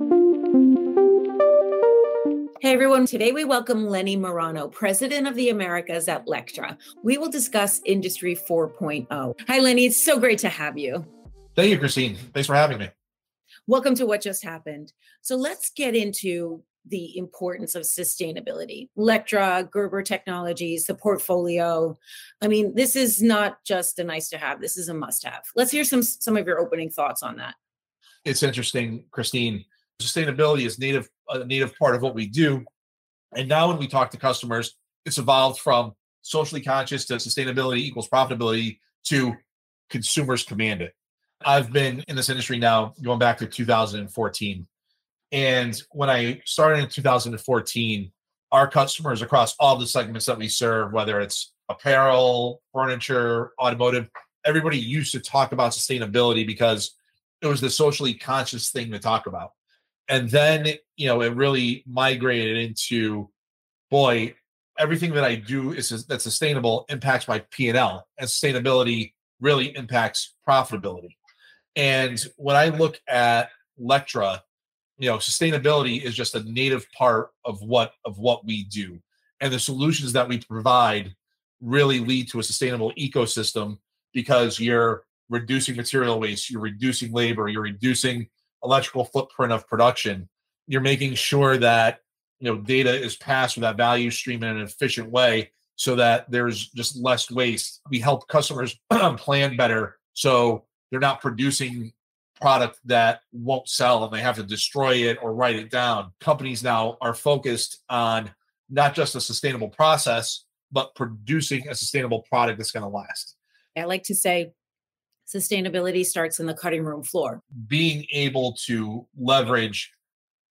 Hey everyone, today we welcome Lenny Marano, President of the Americas at Lectra. We will discuss Industry 4.0. Hi Lenny, it's so great to have you. Thank you, Christine. Thanks for having me. Welcome to What Just Happened. So let's get into the importance of sustainability. Lectra, Gerber Technologies, the portfolio. I mean, this is not just a nice to have, this is a must have. Let's hear some some of your opening thoughts on that. It's interesting, Christine sustainability is native a native part of what we do. And now when we talk to customers, it's evolved from socially conscious to sustainability equals profitability to consumers command it. I've been in this industry now going back to 2014. And when I started in 2014, our customers across all the segments that we serve, whether it's apparel, furniture, automotive, everybody used to talk about sustainability because it was the socially conscious thing to talk about and then you know it really migrated into boy everything that i do is that's sustainable impacts my p&l and sustainability really impacts profitability. And when i look at lectra you know sustainability is just a native part of what of what we do and the solutions that we provide really lead to a sustainable ecosystem because you're reducing material waste you're reducing labor you're reducing electrical footprint of production, you're making sure that you know data is passed with that value stream in an efficient way so that there's just less waste. We help customers plan better so they're not producing product that won't sell and they have to destroy it or write it down. Companies now are focused on not just a sustainable process, but producing a sustainable product that's going to last. I like to say sustainability starts in the cutting room floor. Being able to leverage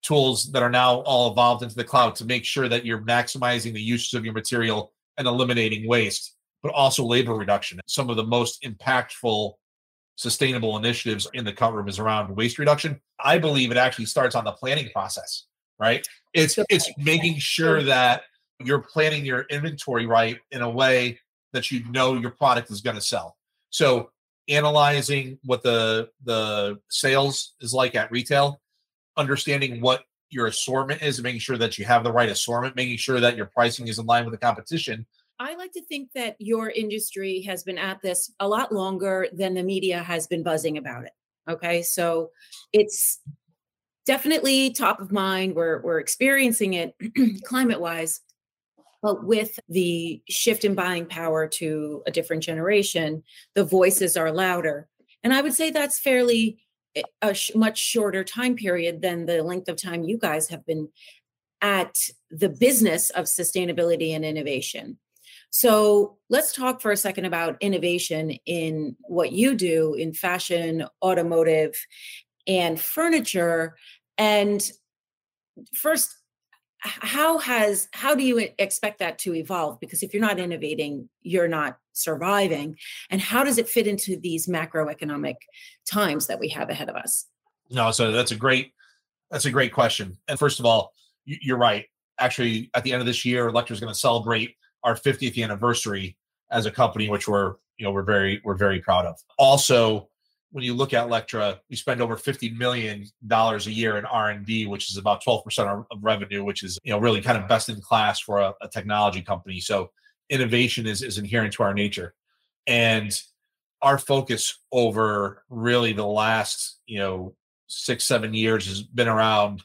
tools that are now all evolved into the cloud to make sure that you're maximizing the usage of your material and eliminating waste, but also labor reduction. Some of the most impactful sustainable initiatives in the cut room is around waste reduction. I believe it actually starts on the planning process, right? It's it's making sure that you're planning your inventory right in a way that you know your product is going to sell. So analyzing what the the sales is like at retail, understanding what your assortment is making sure that you have the right assortment, making sure that your pricing is in line with the competition. I like to think that your industry has been at this a lot longer than the media has been buzzing about it. Okay. So it's definitely top of mind. We're we're experiencing it climate wise. But with the shift in buying power to a different generation, the voices are louder. And I would say that's fairly eh, a sh- much shorter time period than the length of time you guys have been at the business of sustainability and innovation. So let's talk for a second about innovation in what you do in fashion, automotive, and furniture. And first, how has how do you expect that to evolve? Because if you're not innovating you're not surviving. And how does it fit into these macroeconomic times that we have ahead of us? No so that's a great that's a great question. And first of all you're right. Actually at the end of this year Lectra is going to celebrate our 50th anniversary as a company which we're you know we're very we're very proud of. Also when you look at Lectra, we spend over fifty million dollars a year in R and D, which is about twelve percent of revenue, which is you know really kind of best in class for a, a technology company. So innovation is is inherent to our nature, and our focus over really the last you know six seven years has been around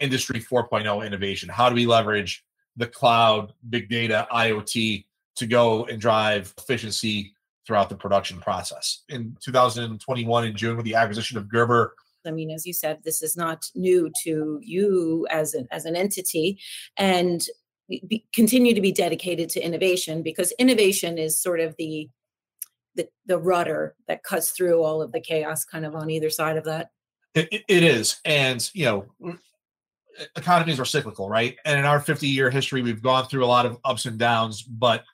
industry 4.0 innovation. How do we leverage the cloud, big data, IoT to go and drive efficiency throughout the production process. In 2021, in June, with the acquisition of Gerber, I mean, as you said, this is not new to you as an as an entity, and be, continue to be dedicated to innovation because innovation is sort of the, the the rudder that cuts through all of the chaos, kind of on either side of that. it, it is, and you know, economies are cyclical, right? And in our 50 year history, we've gone through a lot of ups and downs, but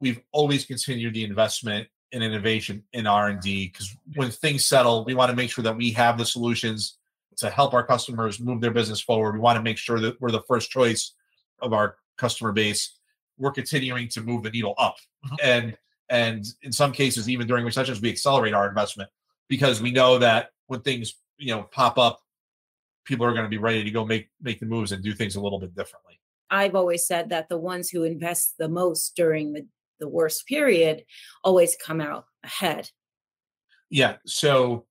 we've always continued the investment in innovation in r&d because when things settle we want to make sure that we have the solutions to help our customers move their business forward we want to make sure that we're the first choice of our customer base we're continuing to move the needle up mm-hmm. and and in some cases even during recessions we accelerate our investment because we know that when things you know pop up people are going to be ready to go make make the moves and do things a little bit differently. I've always said that the ones who invest the most during the, the worst period always come out ahead. Yeah. So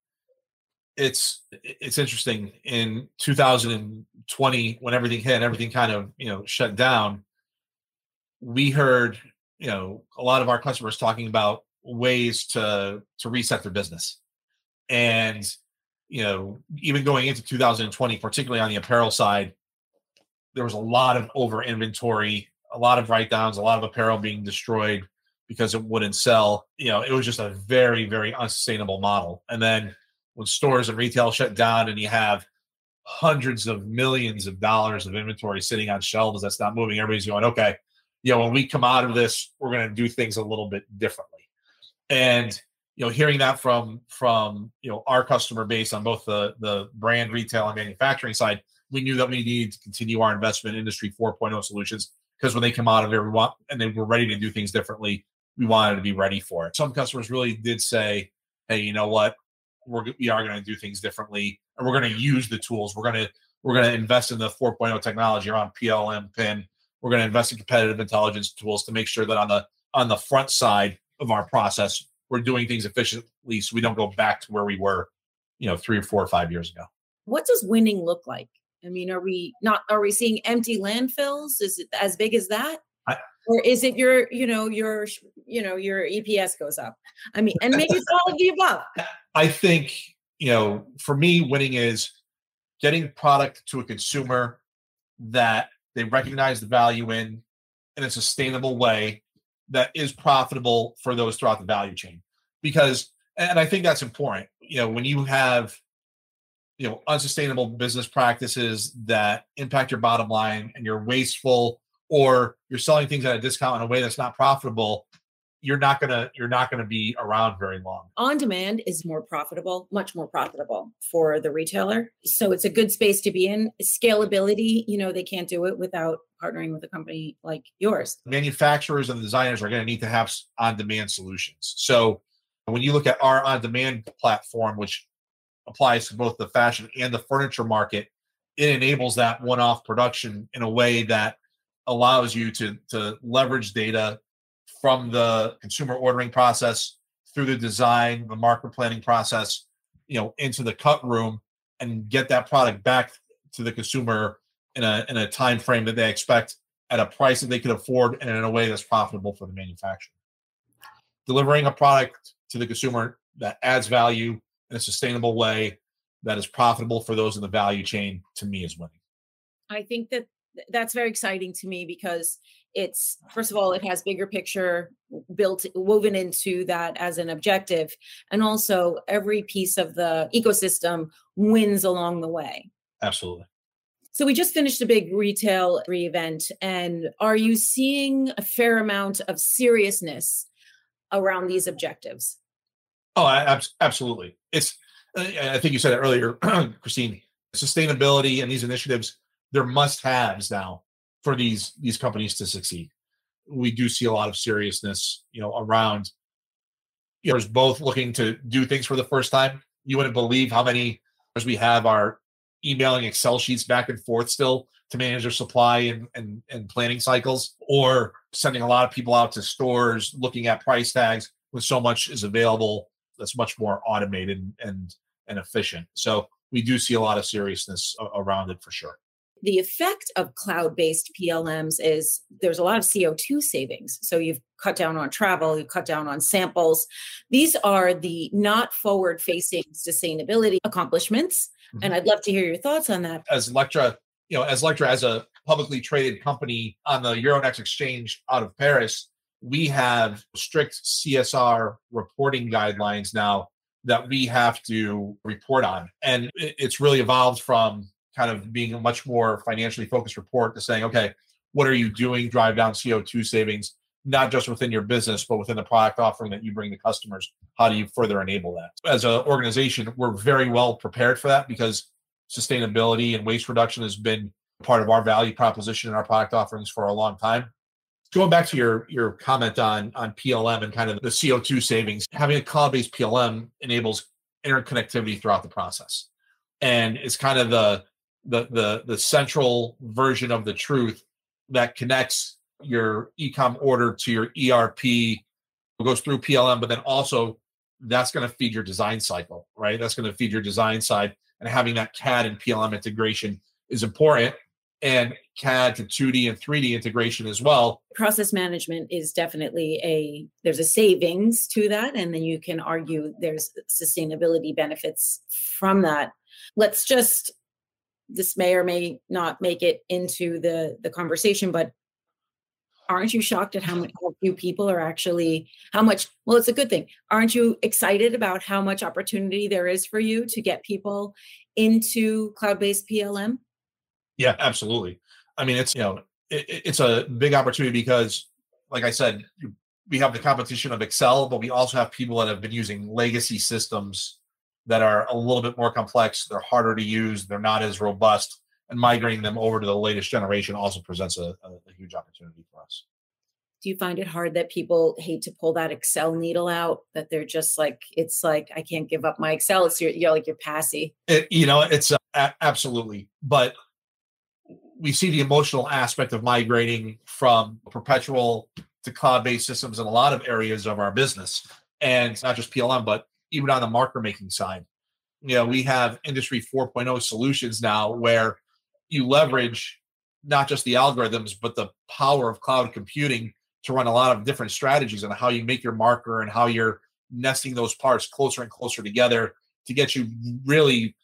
it's it's interesting in 2020 when everything hit everything kind of you know shut down we heard you know a lot of our customers talking about ways to to reset their business and you know even going into 2020 particularly on the apparel side there was a lot of over inventory a lot of write downs a lot of apparel being destroyed because it wouldn't sell. You know it was just a very very unsustainable model. And then when stores and retail shut down and you have hundreds of millions of dollars of inventory sitting on shelves that's not moving, everybody's going, okay, you know, when we come out of this, we're going to do things a little bit differently. And you know, hearing that from from you know our customer base on both the the brand, retail, and manufacturing side, we knew that we needed to continue our investment in industry 4.0 solutions because when they come out of it, we want and they were ready to do things differently. We mm. wanted to be ready for it. Some customers really did say, "Hey, you know what? we're we are going to do things differently, and we're going to use the tools. We're going to we're going to invest in the 4.0 technology around PLM PIN. We're going to invest in competitive intelligence tools to make sure that on the on the front side of our process, we're doing things efficiently, so we don't go back to where we were, you know, three or four or five years ago. What does winning look like? I mean, are we not? Are we seeing empty landfills? Is it as big as that? I, or is it your you know your you know your eps goes up i mean and maybe it's all of the above i think you know for me winning is getting product to a consumer that they recognize the value in in a sustainable way that is profitable for those throughout the value chain because and i think that's important you know when you have you know unsustainable business practices that impact your bottom line and you're wasteful or you're selling things at a discount in a way that's not profitable you're not gonna you're not gonna be around very long. On demand is more profitable much more profitable for the retailer. So it's a good space to be in. Scalability you know they can't do it without partnering with a company like yours. Manufacturers and designers are going to need to have on demand solutions. So when you look at our on demand platform which applies to both the fashion and the furniture market it enables that one off production in a way that allows you to to leverage data from the consumer ordering process through the design, the market planning process, you know, into the cut room and get that product back to the consumer in a in a time frame that they expect at a price that they could afford and in a way that's profitable for the manufacturer. Delivering a product to the consumer that adds value in a sustainable way that is profitable for those in the value chain to me is winning. I think that that's very exciting to me because it's uh-huh. first of all it has bigger picture built woven into that as an objective and also every piece of the ecosystem wins along the way. Absolutely. So we just finished a big retail re-event and are you seeing a fair amount of seriousness around these objectives oh absolutely it's uh, i think you said it earlier christine sustainability and these initiatives they're must haves now for these these companies to succeed. We do see a lot of seriousness, you know, around you know, both looking to do things for the first time. You wouldn't believe how many as we have are emailing Excel sheets back and forth still to manage their supply and, and, and planning cycles, or sending a lot of people out to stores looking at price tags when so much is available that's much more automated and and efficient. So we do see a lot of seriousness around it for sure the effect of cloud-based PLMs is there's a lot of CO2 savings. So you've cut down on travel, you've cut down on samples. These are the not forward-facing sustainability accomplishments. Mm-hmm. And I'd love to hear your thoughts on that. As Lectra, you know, as Lectra as a publicly traded company on the Euronext exchange out of Paris, we have strict CSR reporting guidelines now that we have to report on. And it's really evolved from kind of being a much more financially focused report to saying, okay, what are you doing? Drive down CO2 savings, not just within your business, but within the product offering that you bring to customers. How do you further enable that? As an organization, we're very well prepared for that because sustainability and waste reduction has been part of our value proposition and our product offerings for a long time. Going back to your your comment on on PLM and kind of the CO2 savings, having a cloud-based PLM enables interconnectivity throughout the process. And it's kind of the the the the central version of the truth that connects your ecom order to your ERP, goes through PLM, but then also that's going to feed your design cycle, right? That's going to feed your design side, and having that CAD and PLM integration is important and CAD to 2D and 3D integration as well. Process management is definitely a there's a savings to that and then you can argue there's sustainability benefits from that. Let's just this may or may not make it into the the conversation but aren't you shocked at how much how few people are actually how much well it's a good thing aren't you excited about how much opportunity there is for you to get people into cloud-based plm yeah, absolutely. I mean, it's you know, it, it's a big opportunity because, like I said, we have the competition of Excel, but we also have people that have been using legacy systems that are a little bit more complex. They're harder to use. They're not as robust, and migrating them over to the latest generation also presents a, a, a huge opportunity for us. Do you find it hard that people hate to pull that Excel needle out? That they're just like, it's like I can't give up my Excel. It's your, you're like you're passy. It, you know, it's uh, absolutely, but we see the emotional aspect of migrating from perpetual to cloud-based systems in a lot of areas of our business. And it's not just plm but even on the marker making side. You know we have industry 4.0 solutions now where you leverage not just the algorithms but the power of cloud computing to run a lot of different strategies on how you make your marker and how you're nesting those parts closer and closer together to get you really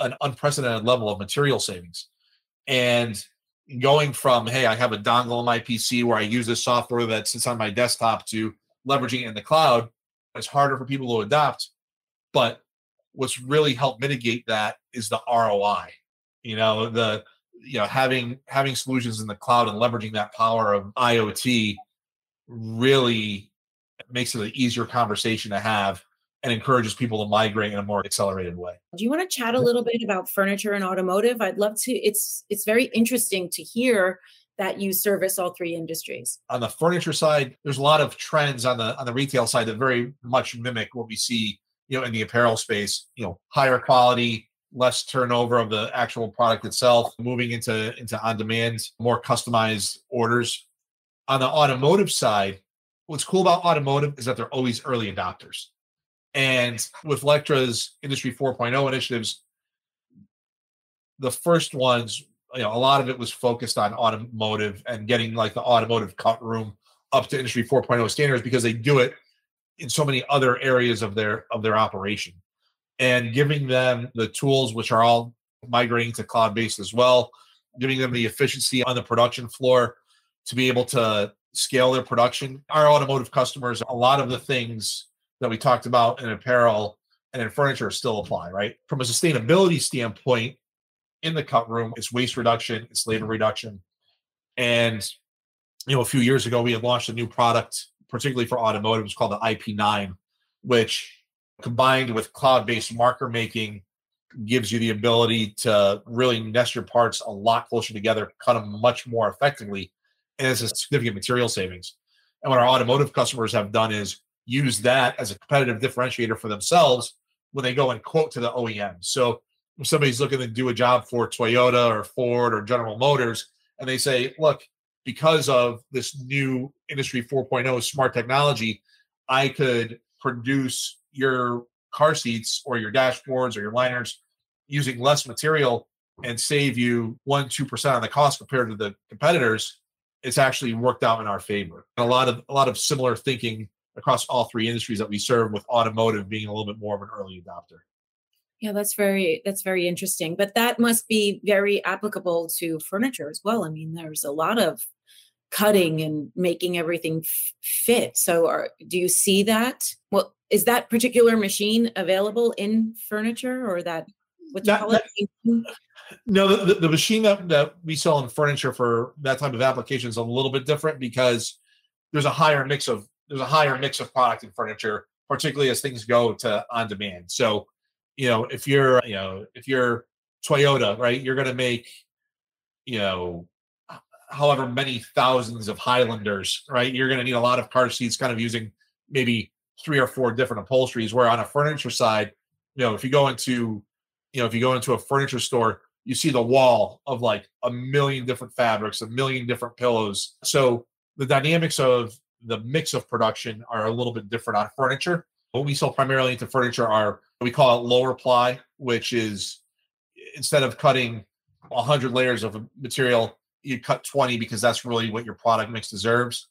an unprecedented level of material savings and going from hey i have a dongle on my pc where i use this software that sits on my desktop to leveraging it in the cloud it's harder for people to adopt but what's really helped mitigate that is the roi you know the you know having having solutions in the cloud and leveraging that power of iot really makes it an easier conversation to have and encourages people to migrate in a more accelerated way. Do you want to chat a little bit about furniture and automotive? I'd love to. It's it's very interesting to hear that you service all three industries. On the furniture side, there's a lot of trends on the on the retail side that very much mimic what we see, you know, in the apparel space. You know, higher quality, less turnover of the actual product itself, moving into into on demand, more customized orders. On the automotive side, what's cool about automotive is that they're always early adopters. And with Lectra's Industry 4.0 initiatives, the first ones, you know, a lot of it was focused on automotive and getting like the automotive cut room up to Industry 4.0 standards because they do it in so many other areas of their of their operation. And giving them the tools which are all migrating to cloud based as well giving them the efficiency on the production floor to be able to scale their production. Our automotive customers a lot of the things that we talked about in apparel and in furniture still apply, right? From a sustainability standpoint, in the cut room, it's waste reduction, it's labor reduction. And, you know, a few years ago, we had launched a new product, particularly for automotive, it's called the IP9, which combined with cloud based marker making gives you the ability to really nest your parts a lot closer together, cut them much more effectively, and it's a significant material savings. And what our automotive customers have done is use that as a competitive differentiator for themselves when they go and quote to the OEM. So if somebody's looking to do a job for Toyota or Ford or General Motors, and they say, look, because of this new industry 4.0 smart technology, I could produce your car seats or your dashboards or your liners using less material and save you one, two percent on the cost compared to the competitors, it's actually worked out in our favor. A lot of a lot of similar thinking across all three industries that we serve with automotive being a little bit more of an early adopter. Yeah that's very that's very interesting but that must be very applicable to furniture as well. I mean there's a lot of cutting and making everything f- fit. So are, do you see that? Well is that particular machine available in furniture or that what you call it? no the, the machine that, that we sell in furniture for that type of application is a little bit different because there's a higher mix of there's a higher mix of product and furniture, particularly as things go to on demand. So, you know, if you're, you know, if you're Toyota, right, you're going to make, you know, however many thousands of Highlanders, right? You're going to need a lot of car seats, kind of using maybe three or four different upholsteries. Where on a furniture side, you know, if you go into, you know, if you go into a furniture store, you see the wall of like a million different fabrics, a million different pillows. So the dynamics of the mix of production are a little bit different on furniture. What we sell primarily into furniture are we call it lower ply, which is instead of cutting 100 layers of material, you cut 20 because that's really what your product mix deserves.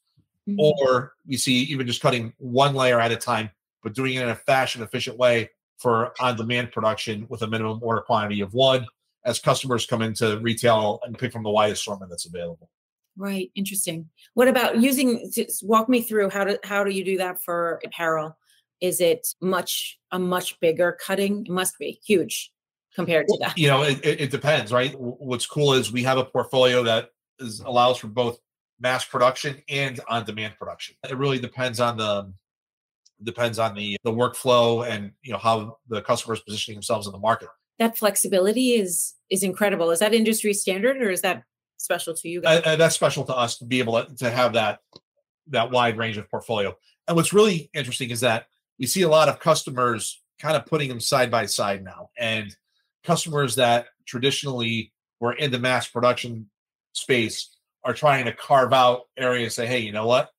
Mm-hmm. Or we see even just cutting one layer at a time, but doing it in a fashion efficient way for on demand production with a minimum order quantity of one as customers come into retail and pick from the wide assortment that's available. Right. Interesting. What about using just walk me through how do how do you do that for apparel? Is it much a much bigger cutting? It must be huge compared to that. You know, it, it depends, right? What's cool is we have a portfolio that is allows for both mass production and on demand production. It really depends on the depends on the the workflow and you know how the customer is positioning themselves in the market that flexibility is is incredible is that industry standard or is that special to you guys? Uh, uh, that's special to us to be able to, to have that that wide range of portfolio and what's really interesting is that we see a lot of customers kind of putting them side by side now and customers that traditionally were in the mass production space are trying to carve out areas say hey you know what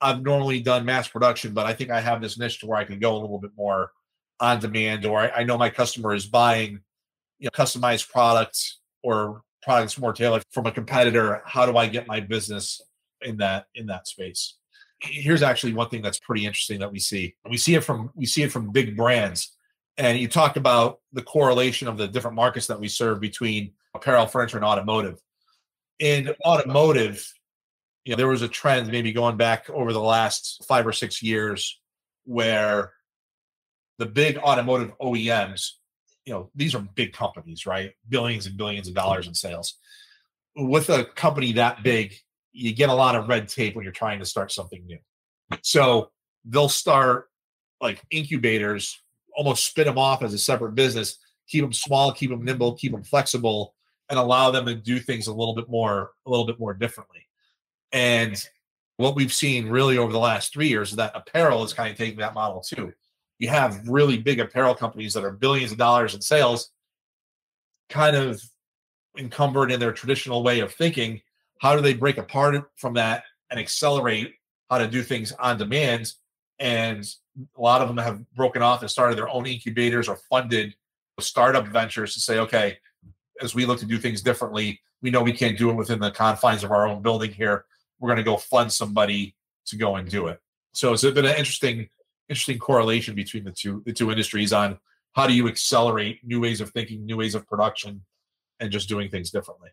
I've normally done mass production, but I think I have this niche to where I can go a little bit more on demand, or I, I know my customer is buying you know, customized products or products more tailored from a competitor. How do I get my business in that in that space? Here's actually one thing that's pretty interesting that we see. We see it from we see it from big brands. And you talk about the correlation of the different markets that we serve between apparel, furniture, and automotive. In automotive, you know, there was a trend maybe going back over the last five or six years where the big automotive OEMs, you know, these are big companies, right? Billions and billions of mm-hmm. dollars in sales. With a company that big, you get a lot of red tape when you're trying to start something new. So they'll start like incubators, almost spin them off as a separate business, keep them small, keep them nimble, keep them flexible, and allow them to do things a little bit more, a little bit more differently. And what we've seen really over the last three years is that apparel is kind of taking that model too. You have really big apparel companies that are billions of dollars in sales, kind of encumbered in their traditional way of thinking. How do they break apart from that and accelerate how to do things on demand? And a lot of them have broken off and started their own incubators or funded startup ventures to say, okay, as we look to do things differently, we know we can't do it within the confines of our own building here we're going to go fund somebody to go and do it. So it's been an interesting, interesting correlation between the two the two industries on how do you accelerate new ways of thinking, new ways of production, and just doing things differently.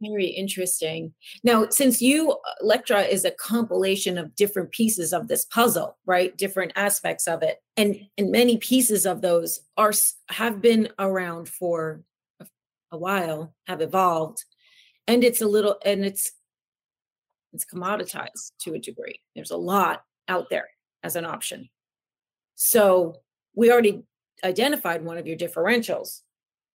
Very interesting. Now, since you Lectra is a compilation of different pieces of this puzzle, right? Different aspects of it, and and many pieces of those are have been around for a while, have evolved, and it's a little and it's it's commoditized to a degree. There's a lot out there as an option. So we already identified one of your differentials.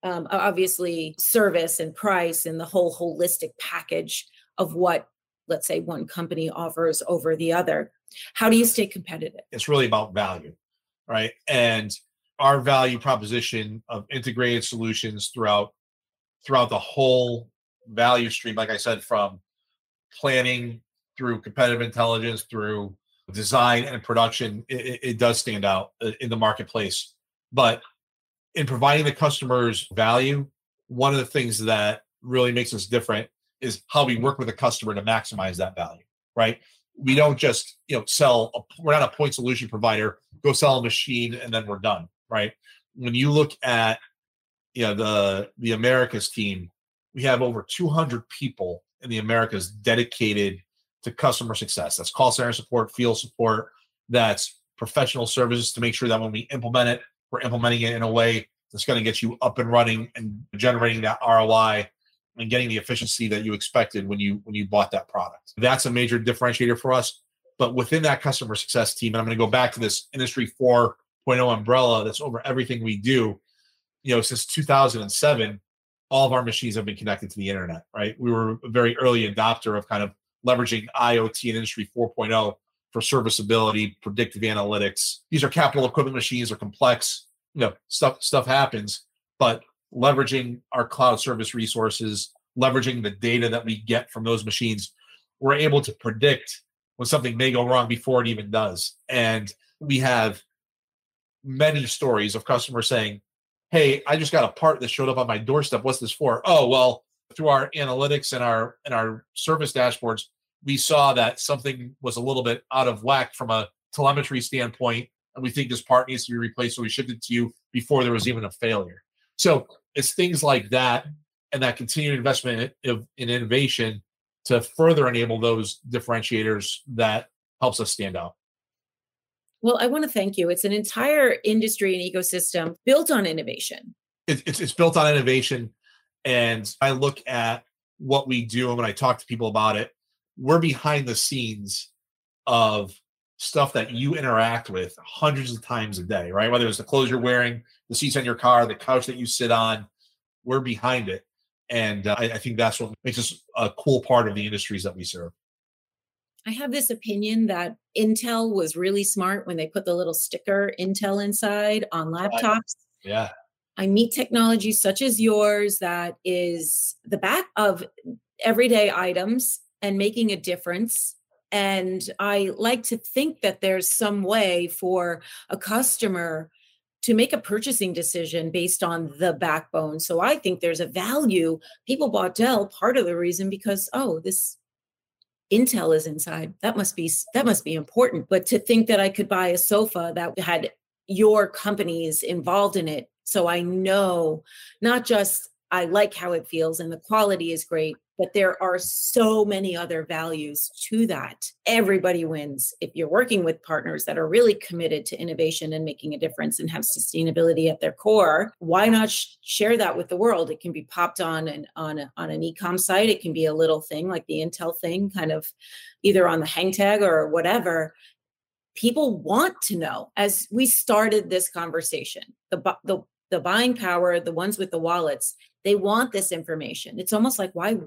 Um, obviously, service and price and the whole holistic package of what, let's say, one company offers over the other. How do you stay competitive? It's really about value, right? And our value proposition of integrated solutions throughout throughout the whole value stream, like I said, from planning, through competitive intelligence, through design and production, it, it, does stand out uh, in the marketplace. But in providing the customers value, one of the things that really makes us different is how we work with the customer to maximize that value, right? We don't just, you know, sell, a, we're not a point solution provider, go sell a machine and then we're done, right? When you look at, you know, the, the Americas team, we have over 200 people in the Americas dedicated to customer success. That's call center support, field support, that's professional services to make sure that when we implement it, we're implementing it in a way that's going to get you up and running and generating that ROI and getting the efficiency that you expected when you when you bought that product. That's a major differentiator for us. But within that customer success team, and I'm going to go back to this industry 4.0 umbrella that's over everything we do. You know, since 2007, all of our machines have been connected to the internet, right? We were a very early adopter of kind of leveraging IoT and Industry 4.0 for serviceability, predictive analytics. These are capital equipment machines, are complex. You know, stuff stuff happens, but leveraging our cloud service resources, leveraging the data that we get from those machines, we're able to predict when something may go wrong before it even does. And we have many stories of customers saying, Hey, I just got a part that showed up on my doorstep. What's this for? Oh, well, through our analytics and our and our service dashboards, we saw that something was a little bit out of whack from a telemetry standpoint, and we think this part needs to be replaced. So we shipped it to you before there was even a failure. So it's things like that and that continued investment in, in innovation to further enable those differentiators that helps us stand out. Well, I want to thank you. It's an entire industry and ecosystem built on innovation. It, it's, it's built on innovation. And I look at what we do and when I talk to people about it, we're behind the scenes of stuff that you interact with hundreds of times a day, right? Whether it's the clothes you're wearing, the seats on your car, the couch that you sit on, we're behind it. And uh, I, I think that's what makes us a cool part of the industries that we serve. I have this opinion that Intel was really smart when they put the little sticker Intel inside on laptops. Yeah. I meet technology such as yours that is the back of everyday items and making a difference. And I like to think that there's some way for a customer to make a purchasing decision based on the backbone. So I think there's a value. People bought Dell part of the reason because, oh, this Intel is inside. That must be that must be important. But to think that I could buy a sofa that had your companies involved in it so I know not just I like how it feels and the quality is great, but there are so many other values to that. Everybody wins if you're working with partners that are really committed to innovation and making a difference and have sustainability at their core. Why not sh- share that with the world? It can be popped on an on a, on an e-com site. It can be a little thing like the Intel thing, kind of either on the hang tag or whatever. People want to know. As we started this conversation, the the the buying power, the ones with the wallets, they want this information. It's almost like why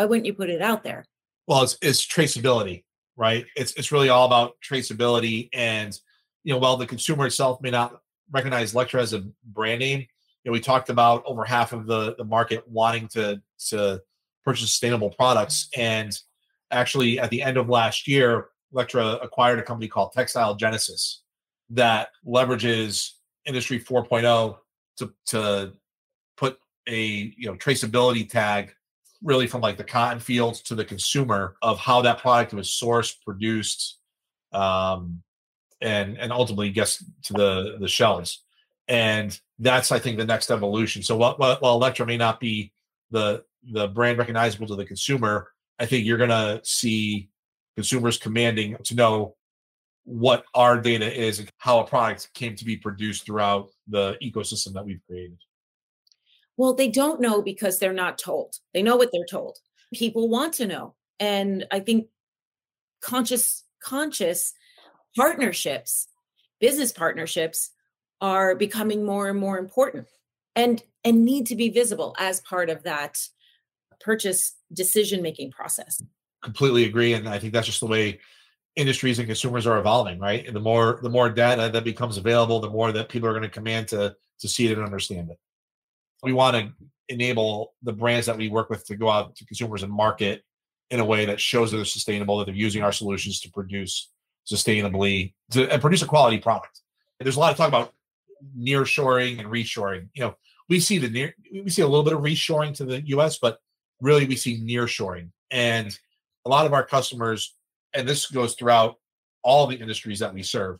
why wouldn't you put it out there? Well, it's it's traceability, right? It's it's really all about traceability and you know, while the consumer itself may not recognize Lectra as a brand name, you know, we talked about over half of the the market wanting to to purchase sustainable products and actually at the end of last year Lectra acquired a company called Textile Genesis that leverages industry 4.0 to to put a you know traceability tag really from like the cotton fields to the consumer of how that product was sourced produced um and and ultimately gets to the the shelves and that's i think the next evolution so while, while Lectra may not be the the brand recognizable to the consumer i think you're to see consumers commanding to know what our data is and how a product came to be produced throughout the ecosystem that we've created. Well, they don't know because they're not told. They know what they're told. People want to know. And I think conscious conscious partnerships, business partnerships are becoming more and more important and and need to be visible as part of that purchase decision making process. Completely agree and I think that's just the way industries and consumers are evolving, right? And the more the more data that becomes available, the more that people are going to command to to see it and understand it. We want to enable the brands that we work with to go out to consumers and market in a way that shows that they're sustainable, that they're using our solutions to produce sustainably to, and produce a quality product. And there's a lot of talk about near shoring and reshoring. You know, we see the near we see a little bit of reshoring to the US, but really we see near shoring. And a lot of our customers and this goes throughout all the industries that we serve,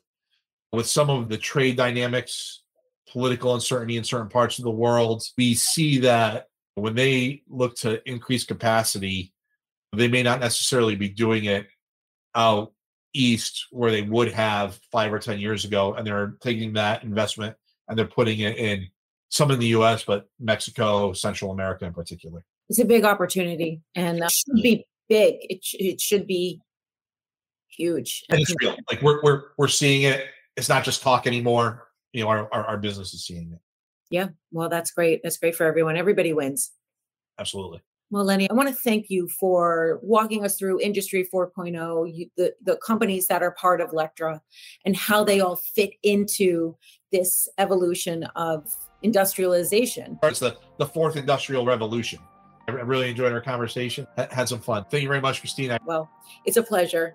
with some of the trade dynamics, political uncertainty in certain parts of the world, we see that when they look to increase capacity, they may not necessarily be doing it out east where they would have five or 10 years ago. And they're taking that investment and they're putting it in some in the US, but Mexico, Central America in particular. It's a big opportunity and uh, that should be big. It, sh- it should be huge. And it's real. Like we're we're we're seeing it. It's not just talk anymore. You know, our, our, our business is seeing it. Yeah. Well, that's great. That's great for everyone. Everybody wins. Absolutely. Well, Lenny, I want to thank you for walking us through Industry 4.0, you, the, the companies that are part of Lectra, and how they all fit into this evolution of industrialization. It's the, the fourth industrial revolution. I really enjoyed our conversation. Had some fun. Thank you very much, Christina. Well, it's a pleasure.